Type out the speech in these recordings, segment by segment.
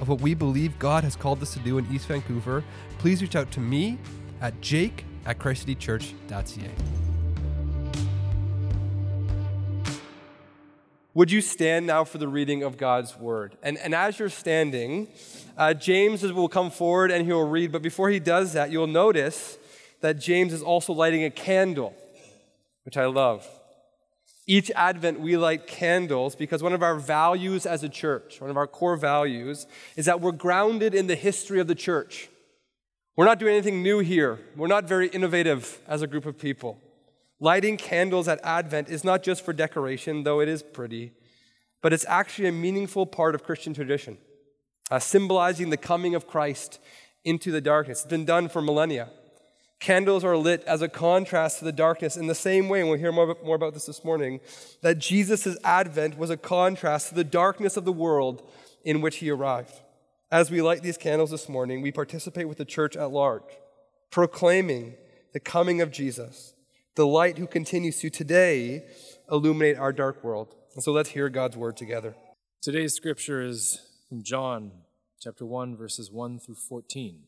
of what we believe God has called us to do in East Vancouver, please reach out to me at jake at christcitychurch.ca. Would you stand now for the reading of God's word? And, and as you're standing, uh, James will come forward and he will read, but before he does that, you'll notice that James is also lighting a candle, which I love. Each Advent, we light candles because one of our values as a church, one of our core values, is that we're grounded in the history of the church. We're not doing anything new here. We're not very innovative as a group of people. Lighting candles at Advent is not just for decoration, though it is pretty, but it's actually a meaningful part of Christian tradition, uh, symbolizing the coming of Christ into the darkness. It's been done for millennia. Candles are lit as a contrast to the darkness in the same way, and we'll hear more, more about this this morning, that Jesus' advent was a contrast to the darkness of the world in which he arrived. As we light these candles this morning, we participate with the church at large, proclaiming the coming of Jesus, the light who continues to today illuminate our dark world. And so let's hear God's word together. Today's scripture is from John chapter 1 verses 1 through 14.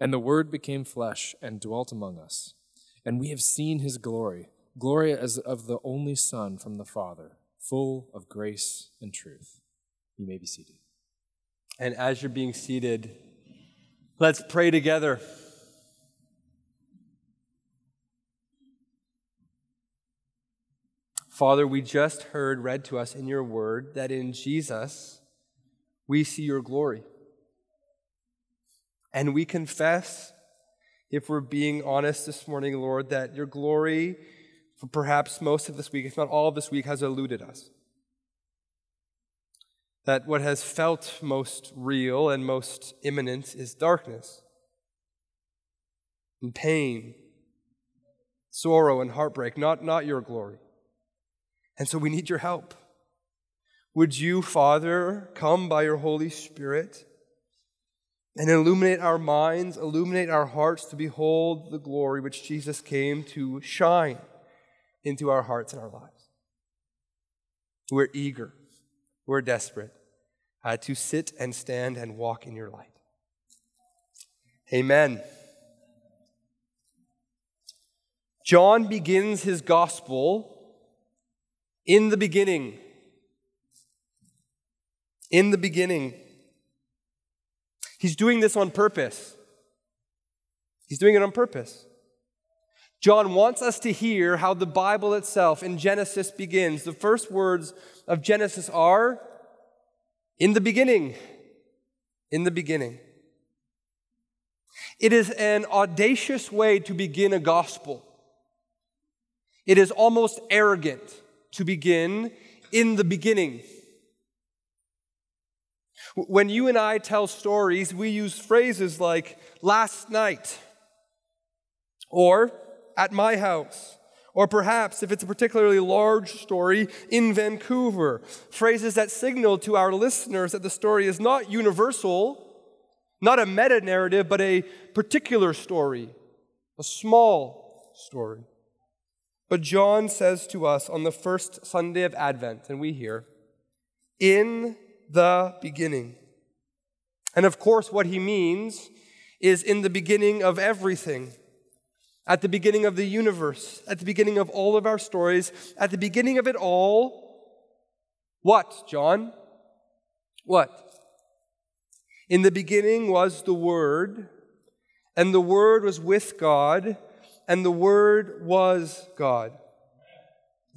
And the Word became flesh and dwelt among us. And we have seen his glory, glory as of the only Son from the Father, full of grace and truth. You may be seated. And as you're being seated, let's pray together. Father, we just heard read to us in your word that in Jesus we see your glory. And we confess, if we're being honest this morning, Lord, that your glory for perhaps most of this week, if not all of this week, has eluded us. That what has felt most real and most imminent is darkness and pain, sorrow and heartbreak, not, not your glory. And so we need your help. Would you, Father, come by your Holy Spirit? And illuminate our minds, illuminate our hearts to behold the glory which Jesus came to shine into our hearts and our lives. We're eager, we're desperate uh, to sit and stand and walk in your light. Amen. John begins his gospel in the beginning. In the beginning. He's doing this on purpose. He's doing it on purpose. John wants us to hear how the Bible itself in Genesis begins. The first words of Genesis are in the beginning. In the beginning. It is an audacious way to begin a gospel. It is almost arrogant to begin in the beginning. When you and I tell stories, we use phrases like last night or at my house. Or perhaps, if it's a particularly large story, in Vancouver. Phrases that signal to our listeners that the story is not universal, Not a meta narrative, but a particular story, a small story. But John says to us on the first Sunday of Advent, and we hear, in the beginning. And of course, what he means is in the beginning of everything, at the beginning of the universe, at the beginning of all of our stories, at the beginning of it all. What, John? What? In the beginning was the Word, and the Word was with God, and the Word was God.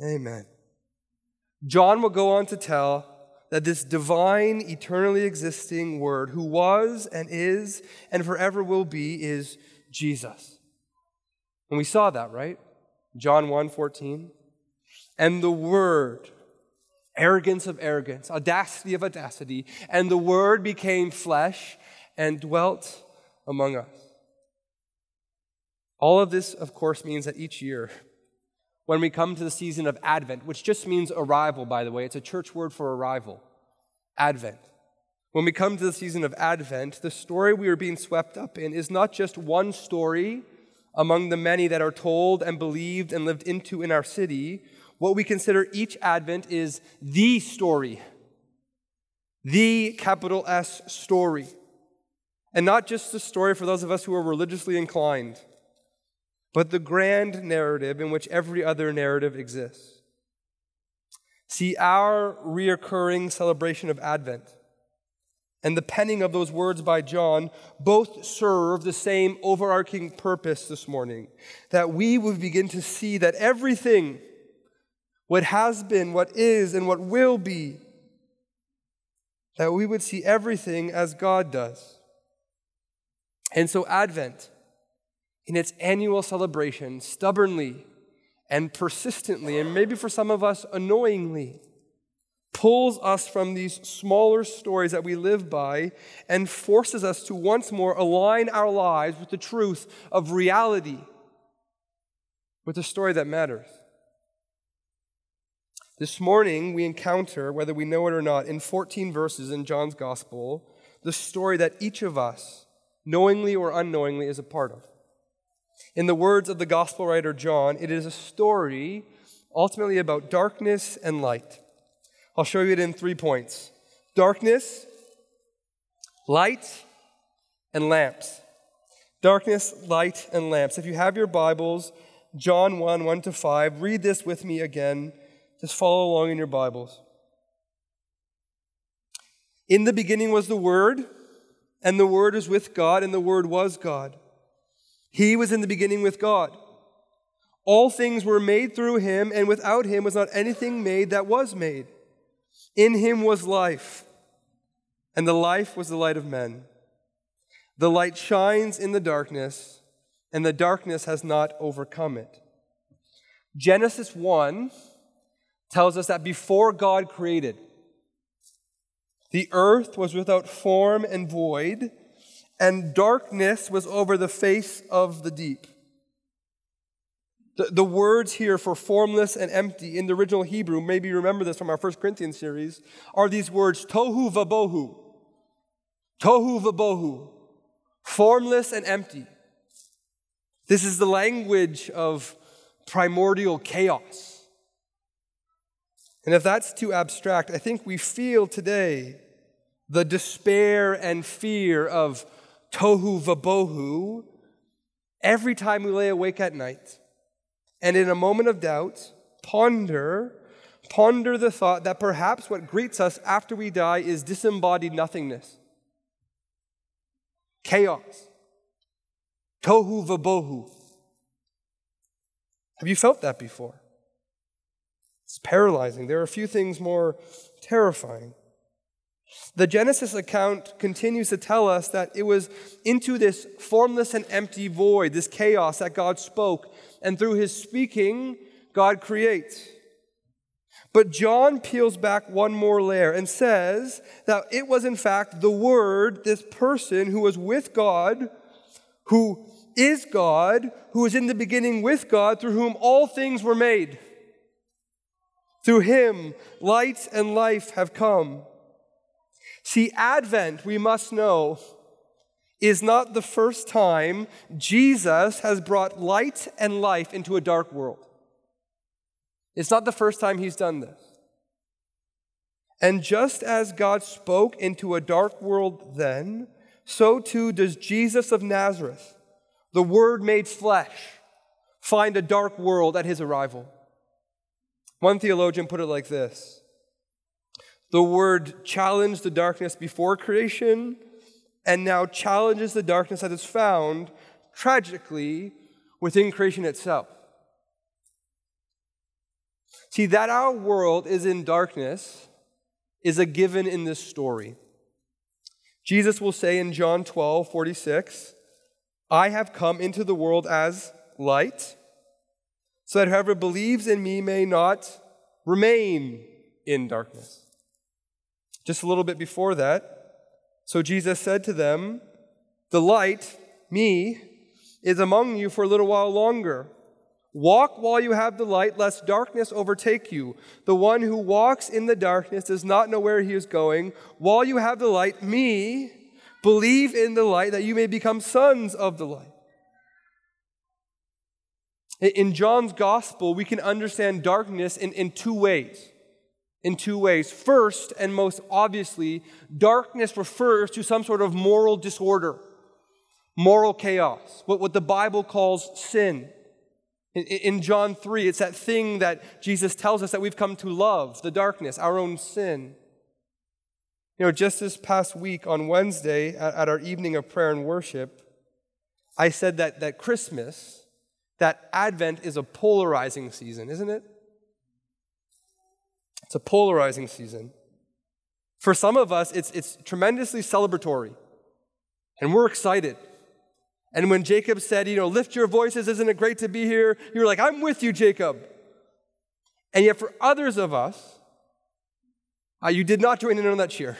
Amen. John will go on to tell that this divine, eternally existing Word, who was and is and forever will be, is Jesus. And we saw that, right? John 1 14. And the Word, arrogance of arrogance, audacity of audacity, and the Word became flesh and dwelt among us. All of this, of course, means that each year, when we come to the season of Advent, which just means arrival, by the way, it's a church word for arrival. Advent. When we come to the season of Advent, the story we are being swept up in is not just one story among the many that are told and believed and lived into in our city. What we consider each Advent is the story, the capital S story. And not just the story for those of us who are religiously inclined, but the grand narrative in which every other narrative exists. See, our reoccurring celebration of Advent and the penning of those words by John both serve the same overarching purpose this morning that we would begin to see that everything, what has been, what is, and what will be, that we would see everything as God does. And so, Advent, in its annual celebration, stubbornly and persistently, and maybe for some of us, annoyingly, pulls us from these smaller stories that we live by and forces us to once more align our lives with the truth of reality, with the story that matters. This morning, we encounter, whether we know it or not, in 14 verses in John's Gospel, the story that each of us, knowingly or unknowingly, is a part of. In the words of the gospel writer John, it is a story ultimately about darkness and light. I'll show you it in three points darkness, light, and lamps. Darkness, light, and lamps. If you have your Bibles, John 1 1 to 5, read this with me again. Just follow along in your Bibles. In the beginning was the Word, and the Word was with God, and the Word was God. He was in the beginning with God. All things were made through him, and without him was not anything made that was made. In him was life, and the life was the light of men. The light shines in the darkness, and the darkness has not overcome it. Genesis 1 tells us that before God created, the earth was without form and void and darkness was over the face of the deep. The, the words here for formless and empty in the original Hebrew, maybe you remember this from our First Corinthians series, are these words tohu vabohu. Tohu vabohu. Formless and empty. This is the language of primordial chaos. And if that's too abstract, I think we feel today the despair and fear of tohu vabohu every time we lay awake at night. And in a moment of doubt, ponder, ponder the thought that perhaps what greets us after we die is disembodied nothingness, chaos, tohu vabohu. Have you felt that before? It's paralyzing. There are a few things more terrifying. The Genesis account continues to tell us that it was into this formless and empty void, this chaos, that God spoke, and through his speaking, God creates. But John peels back one more layer and says that it was, in fact, the Word, this person who was with God, who is God, who was in the beginning with God, through whom all things were made. Through him, light and life have come. See, Advent, we must know, is not the first time Jesus has brought light and life into a dark world. It's not the first time he's done this. And just as God spoke into a dark world then, so too does Jesus of Nazareth, the Word made flesh, find a dark world at his arrival. One theologian put it like this The Word challenged the darkness before creation and now challenges the darkness that is found, tragically, within creation itself. See, that our world is in darkness is a given in this story. Jesus will say in John 12, 46, I have come into the world as light, so that whoever believes in me may not remain in darkness. Just a little bit before that, so Jesus said to them, The light, me, is among you for a little while longer. Walk while you have the light, lest darkness overtake you. The one who walks in the darkness does not know where he is going. While you have the light, me, believe in the light that you may become sons of the light. In John's gospel, we can understand darkness in, in two ways in two ways. First, and most obviously, darkness refers to some sort of moral disorder, moral chaos, what, what the Bible calls sin. In, in John 3, it's that thing that Jesus tells us that we've come to love the darkness, our own sin. You know, just this past week on Wednesday at, at our evening of prayer and worship, I said that, that Christmas, that Advent is a polarizing season, isn't it? It's a polarizing season. For some of us, it's, it's tremendously celebratory, and we're excited. And when Jacob said, you know, lift your voices, isn't it great to be here? You were like, I'm with you, Jacob. And yet, for others of us, uh, you did not join in on that cheer.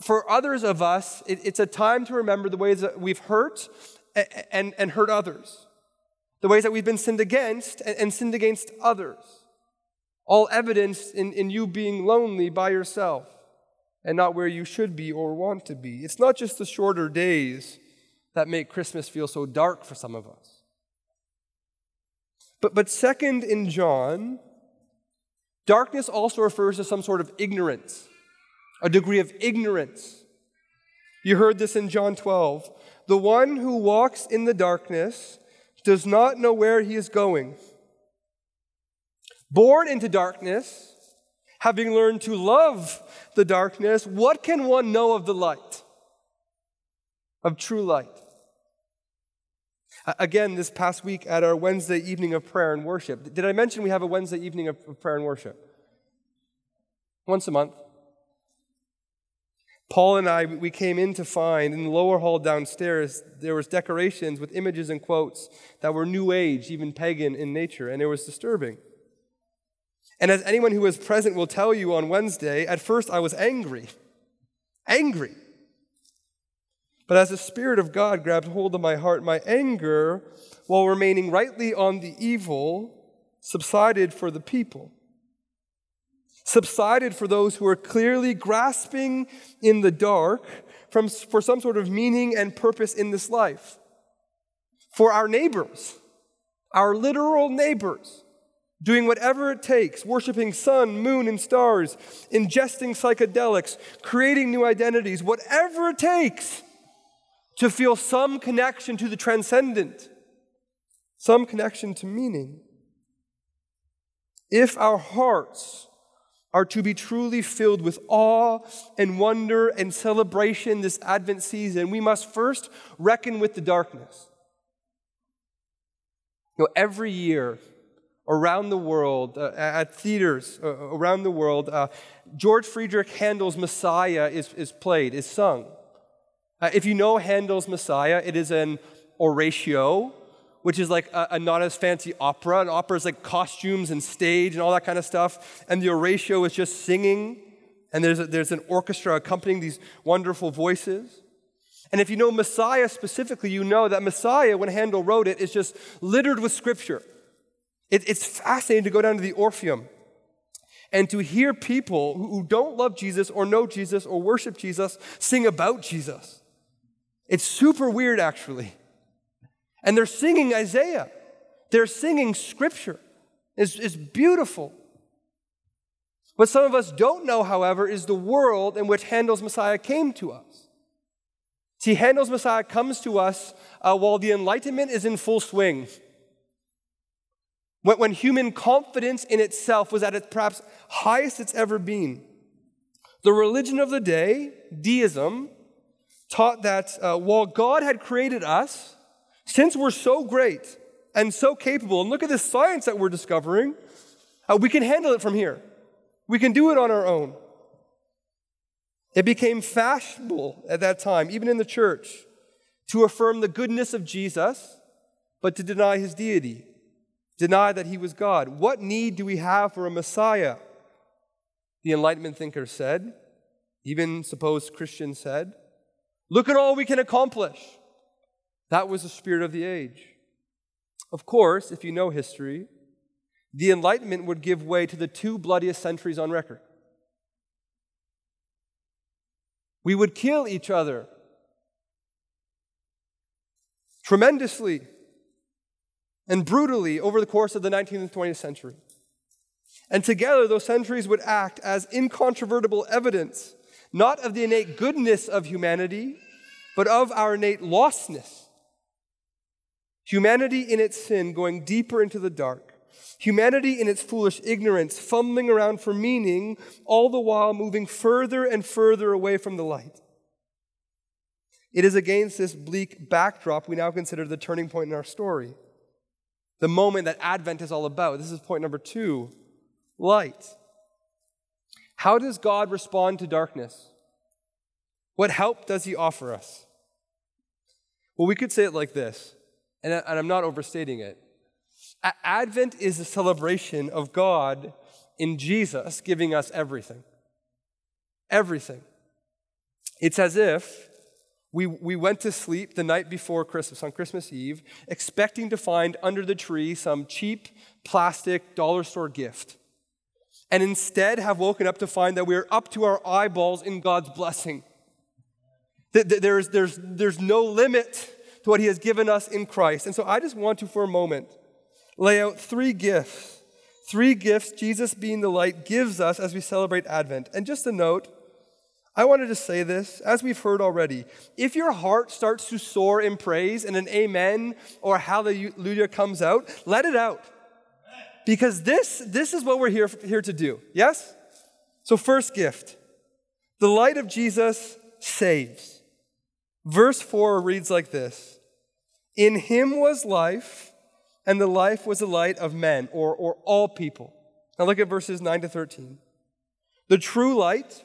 For others of us, it, it's a time to remember the ways that we've hurt and, and, and hurt others, the ways that we've been sinned against and, and sinned against others all evidenced in, in you being lonely by yourself and not where you should be or want to be. It's not just the shorter days that make Christmas feel so dark for some of us. But, but second, in John, darkness also refers to some sort of ignorance, a degree of ignorance. You heard this in John 12. The one who walks in the darkness does not know where he is going. Born into darkness, having learned to love the darkness, what can one know of the light? Of true light. Again, this past week at our Wednesday evening of prayer and worship, did I mention we have a Wednesday evening of prayer and worship? Once a month. Paul and I, we came in to find in the lower hall downstairs, there was decorations with images and quotes that were new age, even pagan in nature, and it was disturbing. And as anyone who was present will tell you on Wednesday, at first I was angry. Angry. But as the Spirit of God grabbed hold of my heart, my anger, while remaining rightly on the evil, subsided for the people. Subsided for those who are clearly grasping in the dark from, for some sort of meaning and purpose in this life. For our neighbors, our literal neighbors doing whatever it takes, worshiping sun, moon, and stars, ingesting psychedelics, creating new identities, whatever it takes to feel some connection to the transcendent, some connection to meaning. If our hearts are to be truly filled with awe and wonder and celebration this Advent season, we must first reckon with the darkness. You know, every year, around the world, uh, at theaters uh, around the world, uh, George Friedrich Handel's Messiah is, is played, is sung. Uh, if you know Handel's Messiah, it is an oratio, which is like a, a, not as fancy opera. An opera is like costumes and stage and all that kind of stuff. And the oratio is just singing, and there's, a, there's an orchestra accompanying these wonderful voices. And if you know Messiah specifically, you know that Messiah, when Handel wrote it, is just littered with scripture. It, it's fascinating to go down to the Orpheum and to hear people who don't love Jesus or know Jesus or worship Jesus sing about Jesus. It's super weird, actually. And they're singing Isaiah, they're singing scripture. It's, it's beautiful. What some of us don't know, however, is the world in which Handel's Messiah came to us. See, Handel's Messiah comes to us uh, while the Enlightenment is in full swing. When, when human confidence in itself was at its perhaps highest it's ever been. The religion of the day, deism, taught that uh, while God had created us, since we're so great and so capable, and look at this science that we're discovering, uh, we can handle it from here. We can do it on our own. It became fashionable at that time, even in the church, to affirm the goodness of Jesus, but to deny his deity, deny that he was God. What need do we have for a Messiah? The Enlightenment thinker said, even supposed Christians said, look at all we can accomplish. That was the spirit of the age. Of course, if you know history, the Enlightenment would give way to the two bloodiest centuries on record. We would kill each other tremendously and brutally over the course of the 19th and 20th century. And together, those centuries would act as incontrovertible evidence, not of the innate goodness of humanity, but of our innate lostness. Humanity in its sin going deeper into the dark Humanity in its foolish ignorance, fumbling around for meaning, all the while moving further and further away from the light. It is against this bleak backdrop we now consider the turning point in our story. The moment that Advent is all about. This is point number two light. How does God respond to darkness? What help does He offer us? Well, we could say it like this, and I'm not overstating it. Advent is a celebration of God in Jesus giving us everything. Everything. It's as if we, we went to sleep the night before Christmas, on Christmas Eve, expecting to find under the tree some cheap plastic dollar store gift, and instead have woken up to find that we're up to our eyeballs in God's blessing. That There's, there's, there's no limit to what He has given us in Christ. And so I just want to, for a moment, lay out three gifts. Three gifts Jesus, being the light, gives us as we celebrate Advent. And just a note, I wanted to say this, as we've heard already. If your heart starts to soar in praise and an amen or hallelujah comes out, let it out. Because this, this is what we're here, here to do. Yes? So, first gift the light of Jesus saves. Verse 4 reads like this In him was life and the life was the light of men, or, or all people. Now look at verses 9 to 13. The true light,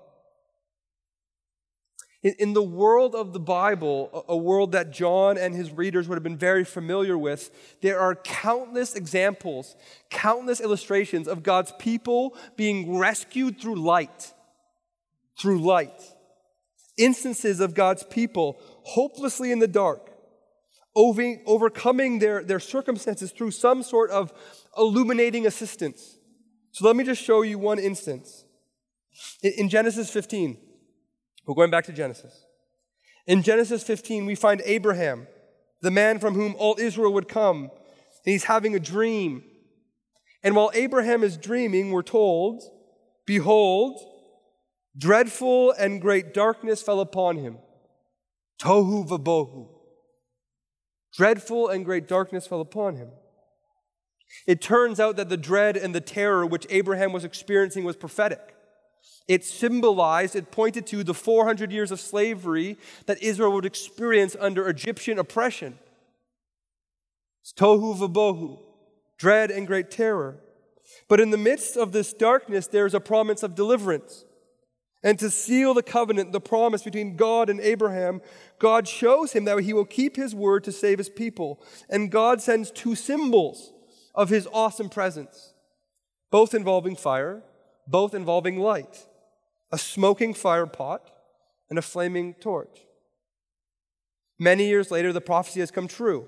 In, the world of the Bible, a, a world that John and his readers would have been very familiar with, there are countless examples, countless illustrations of God's people being rescued through light. Through light. Instances of God's people hopelessly in the dark, overcoming their, their circumstances through some sort of illuminating assistance. So let me just show you one instance. In Genesis 15, we're going back to Genesis. In Genesis 15, we find Abraham, the man from whom all Israel would come, and he's having a dream. And while Abraham is dreaming, we're told, Behold, dreadful and great darkness fell upon him. Tohu vabohu. Dreadful and great darkness fell upon him. It turns out that the dread and the terror which Abraham was experiencing was prophetic. It symbolized, it pointed to the 400 years of slavery that Israel would experience under Egyptian oppression. It's tohu vabohu, dread and great terror. But in the midst of this darkness, there is a promise of deliverance. And to seal the covenant, the promise between God and Abraham, God shows him that he will keep his word to save his people. And God sends two symbols of his awesome presence, both involving fire, both involving light, a smoking fire pot, and a flaming torch. Many years later, the prophecy has come true.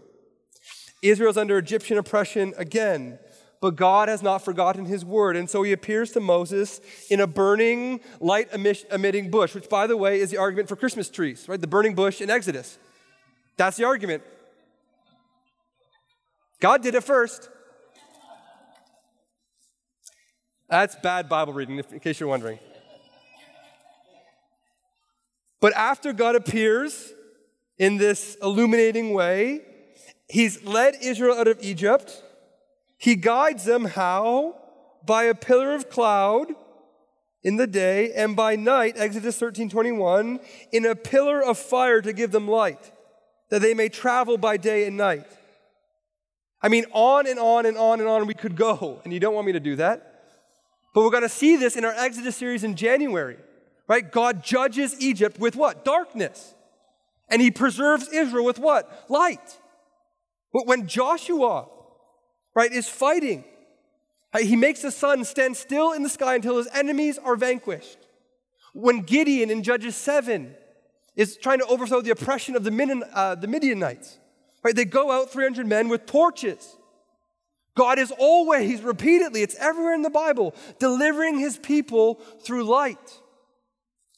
Israel's under Egyptian oppression again, but God has not forgotten his word. And so he appears to Moses in a burning, light emitting bush, which, by the way, is the argument for Christmas trees, right? The burning bush in Exodus. That's the argument. God did it first. That's bad Bible reading, in case you're wondering. But after God appears in this illuminating way, He's led Israel out of Egypt. He guides them how? By a pillar of cloud in the day, and by night, Exodus 13 21, in a pillar of fire to give them light, that they may travel by day and night. I mean, on and on and on and on we could go, and you don't want me to do that. But we're going to see this in our Exodus series in January, right? God judges Egypt with what? Darkness. And he preserves Israel with what? Light. But when Joshua, right, is fighting, he makes the sun stand still in the sky until his enemies are vanquished. When Gideon in Judges 7 is trying to overthrow the oppression of the, Midian, uh, the Midianites, right, they go out 300 men with torches God is always, He's repeatedly, it's everywhere in the Bible, delivering his people through light,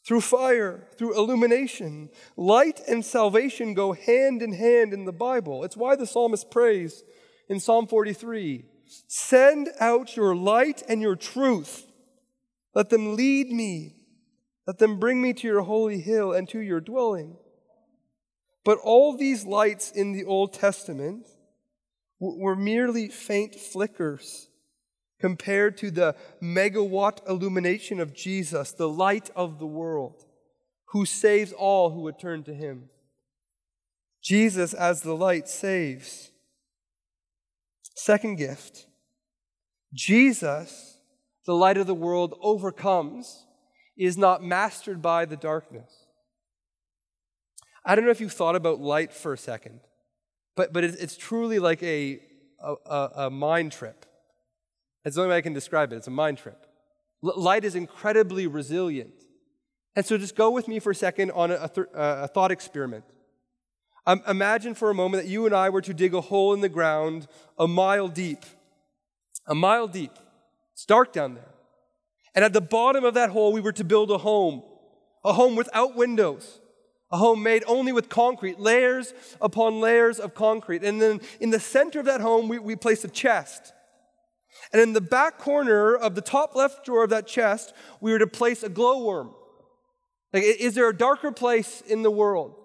through fire, through illumination. Light and salvation go hand in hand in the Bible. It's why the psalmist prays in Psalm 43 Send out your light and your truth. Let them lead me. Let them bring me to your holy hill and to your dwelling. But all these lights in the Old Testament, were merely faint flickers compared to the megawatt illumination of Jesus, the light of the world, who saves all who would turn to him. Jesus, as the light, saves. Second gift Jesus, the light of the world, overcomes, is not mastered by the darkness. I don't know if you've thought about light for a second. But, but it's, it's truly like a, a, a, mind trip. It's the only way I can describe it. It's a mind trip. L- light is incredibly resilient. And so just go with me for a second on a, th- a thought experiment. Um, imagine for a moment that you and I were to dig a hole in the ground a mile deep. A mile deep. It's dark down there. And at the bottom of that hole, we were to build a home, a home without windows, a home made only with concrete, layers upon layers of concrete. And then in the center of that home, we, we place a chest. And in the back corner of the top left drawer of that chest, we were to place a glowworm. Like, is there a darker place in the world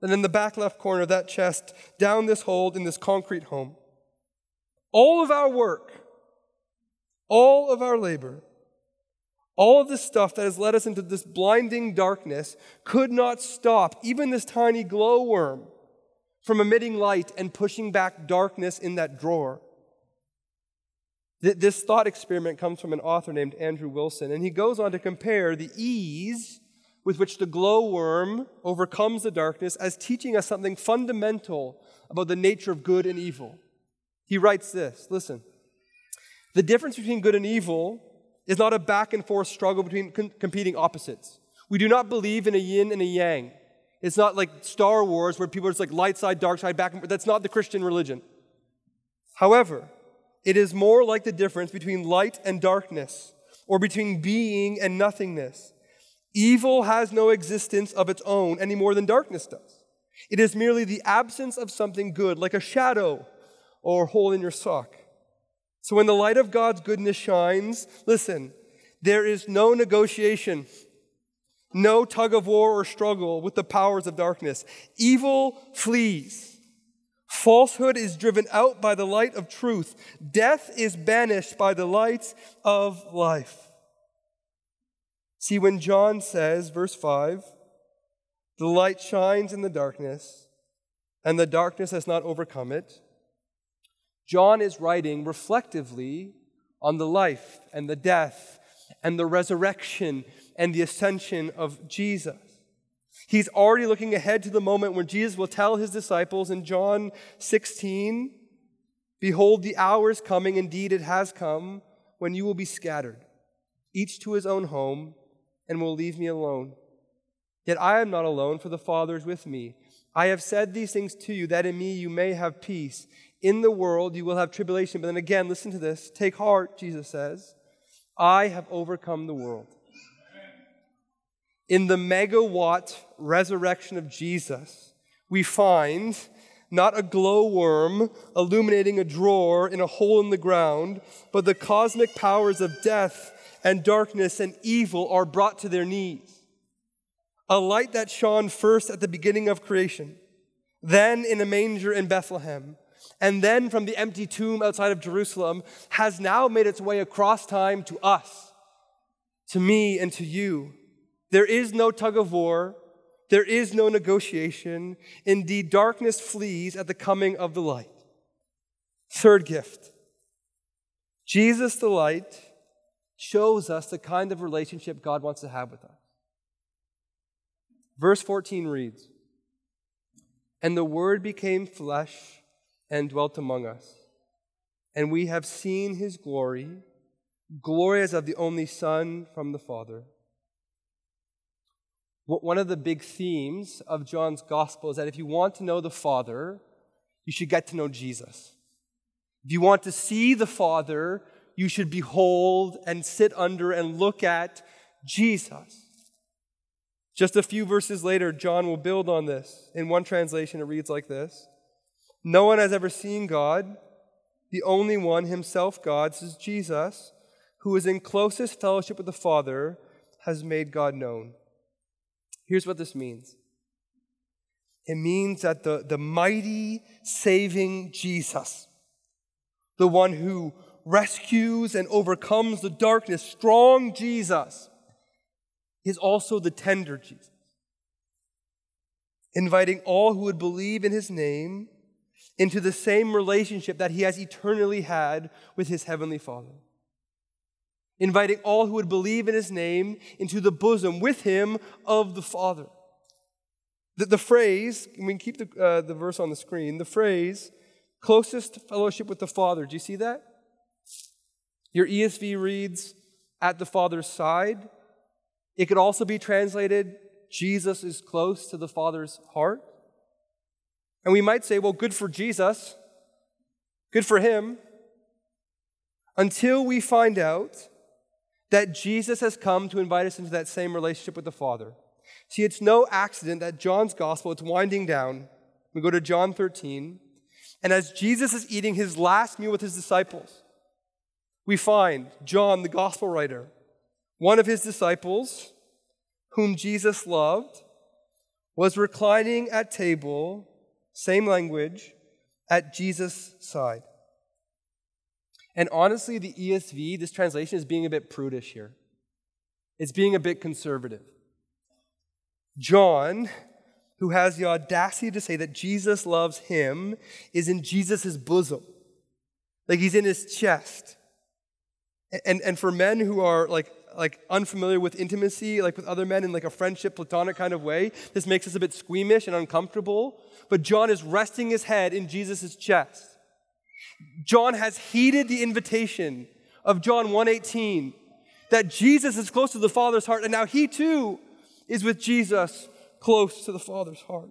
than in the back left corner of that chest, down this hole in this concrete home? All of our work, all of our labor, all of this stuff that has led us into this blinding darkness could not stop even this tiny glowworm from emitting light and pushing back darkness in that drawer. This thought experiment comes from an author named Andrew Wilson, and he goes on to compare the ease with which the glowworm overcomes the darkness as teaching us something fundamental about the nature of good and evil. He writes this listen, the difference between good and evil is not a back and forth struggle between com- competing opposites. We do not believe in a yin and a yang. It's not like Star Wars where people are just like light side, dark side, back and forth. That's not the Christian religion. However, it is more like the difference between light and darkness, or between being and nothingness. Evil has no existence of its own any more than darkness does. It is merely the absence of something good, like a shadow or hole in your sock. So when the light of God's goodness shines, listen, there is no negotiation, no tug of war or struggle with the powers of darkness. Evil flees. Falsehood is driven out by the light of truth. Death is banished by the light of life. See, when John says, verse 5, the light shines in the darkness, and the darkness has not overcome it. John is writing reflectively on the life and the death and the resurrection and the ascension of Jesus. He's already looking ahead to the moment when Jesus will tell his disciples in John 16, Behold, the hour is coming, indeed it has come, when you will be scattered, each to his own home, and will leave me alone. Yet I am not alone, for the Father is with me. I have said these things to you, that in me you may have peace. In the world you will have tribulation. But then again, listen to this. Take heart, Jesus says. I have overcome the world. In the megawatt resurrection of Jesus, we find not a glowworm illuminating a drawer in a hole in the ground, but the cosmic powers of death and darkness and evil are brought to their knees. A light that shone first at the beginning of creation, then in a manger in Bethlehem, and then from the empty tomb outside of Jerusalem has now made its way across time to us, to me, and to you. There is no tug of war. There is no negotiation. Indeed, darkness flees at the coming of the light. Third gift Jesus, the light, shows us the kind of relationship God wants to have with us. Verse 14 reads And the Word became flesh and dwelt among us, and we have seen his glory, glory as of the only Son from the Father one of the big themes of John's gospel is that if you want to know the Father, you should get to know Jesus. If you want to see the Father, you should behold and sit under and look at Jesus. Just a few verses later, John will build on this. In one translation, it reads like this No one has ever seen God. The only one, himself God, says Jesus, who is in closest fellowship with the Father, has made God known. Here's what this means. It means that the, the mighty, saving Jesus, the one who rescues and overcomes the darkness, strong Jesus, is also the tender Jesus, inviting all who would believe in his name into the same relationship that he has eternally had with his heavenly Father inviting all who would believe in his name into the bosom with him of the Father. The, the phrase, we can keep the, uh, the verse on the screen, the phrase, closest fellowship with the Father. Do you see that? Your ESV reads, at the Father's side. It could also be translated, Jesus is close to the Father's heart. And we might say, well, good for Jesus, good for him, until we find out that Jesus has come to invite us into that same relationship with the Father. See, it's no accident that John's gospel, it's winding down. We go to John 13, and as Jesus is eating his last meal with his disciples, we find John, the gospel writer, one of his disciples, whom Jesus loved, was reclining at table, same language, at Jesus' side. And honestly, the ESV, this translation, is being a bit prudish here. It's being a bit conservative. John, who has the audacity to say that Jesus loves him, is in Jesus' bosom. Like he's in his chest. And, and for men who are like, like unfamiliar with intimacy, like with other men in like a friendship, platonic kind of way, this makes us a bit squeamish and uncomfortable. But John is resting his head in Jesus' chest. John has heeded the invitation of John 1:18 that Jesus is close to the Father's heart and now he too is with Jesus close to the Father's heart.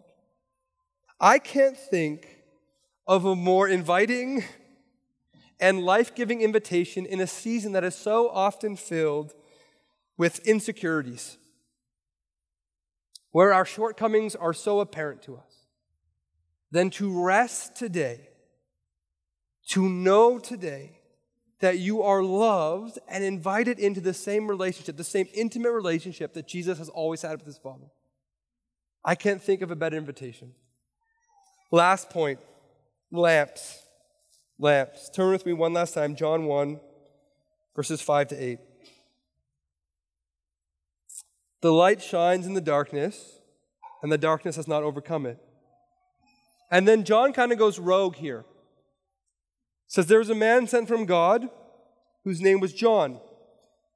I can't think of a more inviting and life-giving invitation in a season that is so often filled with insecurities where our shortcomings are so apparent to us than to rest today to know today that you are loved and invited into the same relationship, the same intimate relationship that Jesus has always had with his Father. I can't think of a better invitation. Last point lamps. Lamps. Turn with me one last time, John 1, verses 5 to 8. The light shines in the darkness, and the darkness has not overcome it. And then John kind of goes rogue here says there was a man sent from God whose name was John.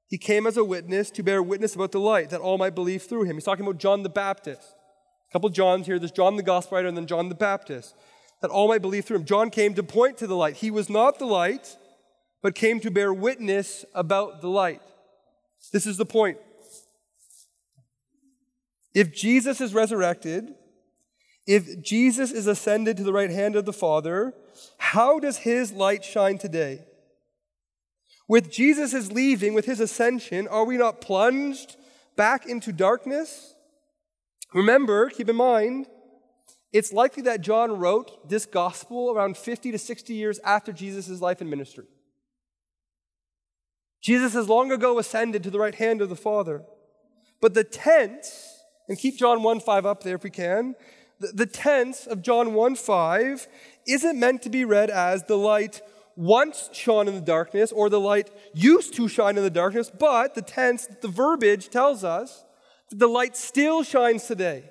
He came as a witness to bear witness about the light that all might believe through him. He's talking about John the Baptist. A couple Johns here. There's John the Gospel writer and then John the Baptist. that all might believe through him. John came to point to the light. He was not the light, but came to bear witness about the light. This is the point. If Jesus is resurrected, if Jesus is ascended to the right hand of the Father, how does his light shine today? With Jesus' leaving, with his ascension, are we not plunged back into darkness? Remember, keep in mind, it's likely that John wrote this gospel around 50 to 60 years after Jesus' life and ministry. Jesus has long ago ascended to the right hand of the Father. But the tense, and keep John 1 5 up there if we can, the, tense of John 1 5 isn't meant to be read as the light once shone in the darkness or the light used to shine in the darkness, but the tense, the verbiage tells us that the light still shines today,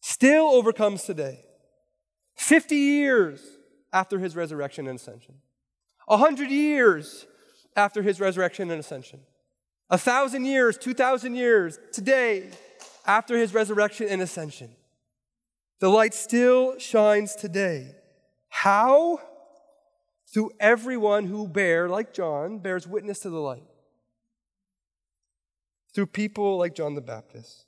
still overcomes today. 50 years after his resurrection and ascension, 100 years after his resurrection and ascension, a thousand years, 2,000 years today after his resurrection and ascension. The light still shines today. How? Through everyone who bear, like John, bears witness to the light. Through people like John the Baptist.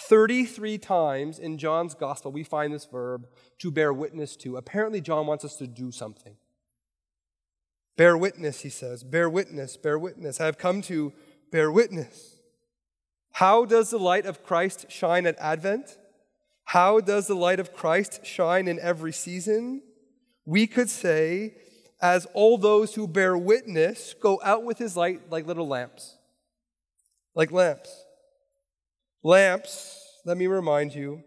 33 times in John's gospel, we find this verb to bear witness to. Apparently, John wants us to do something. Bear witness, he says. Bear witness, bear witness. I have come to bear witness. How does the light of Christ shine at Advent? How does the light of Christ shine in every season? We could say, as all those who bear witness go out with his light like little lamps. Like lamps. Lamps, let me remind you,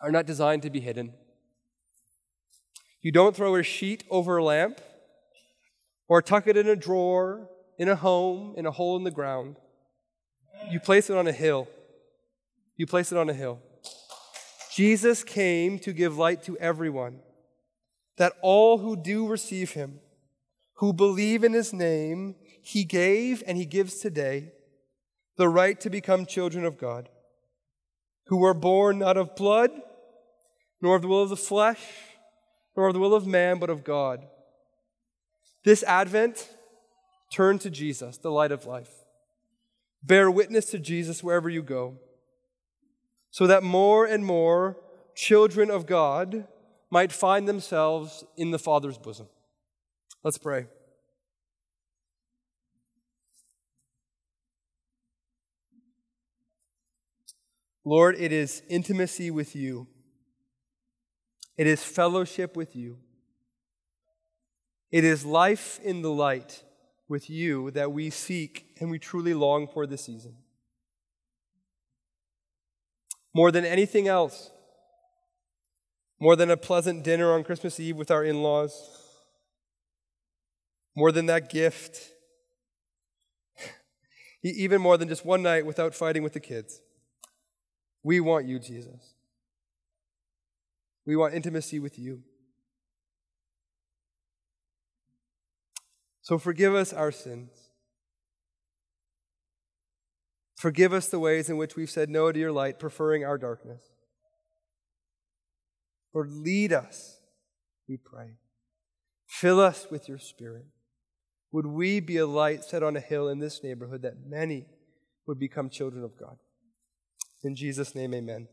are not designed to be hidden. You don't throw a sheet over a lamp or tuck it in a drawer, in a home, in a hole in the ground. You place it on a hill. You place it on a hill. Jesus came to give light to everyone, that all who do receive him, who believe in his name, he gave and he gives today the right to become children of God, who were born not of blood, nor of the will of the flesh, nor of the will of man, but of God. This Advent, turn to Jesus, the light of life. Bear witness to Jesus wherever you go so that more and more children of God might find themselves in the Father's bosom. Let's pray. Lord, it is intimacy with you. It is fellowship with you. It is life in the light with you that we seek and we truly long for this season more than anything else, more than a pleasant dinner on Christmas Eve with our in laws, more than that gift, even more than just one night without fighting with the kids. We want you, Jesus. We want intimacy with you. So forgive us our sins. Forgive us the ways in which we've said no to your light, preferring our darkness. Lord, lead us, we pray. Fill us with your Spirit. Would we be a light set on a hill in this neighborhood that many would become children of God? In Jesus' name, amen.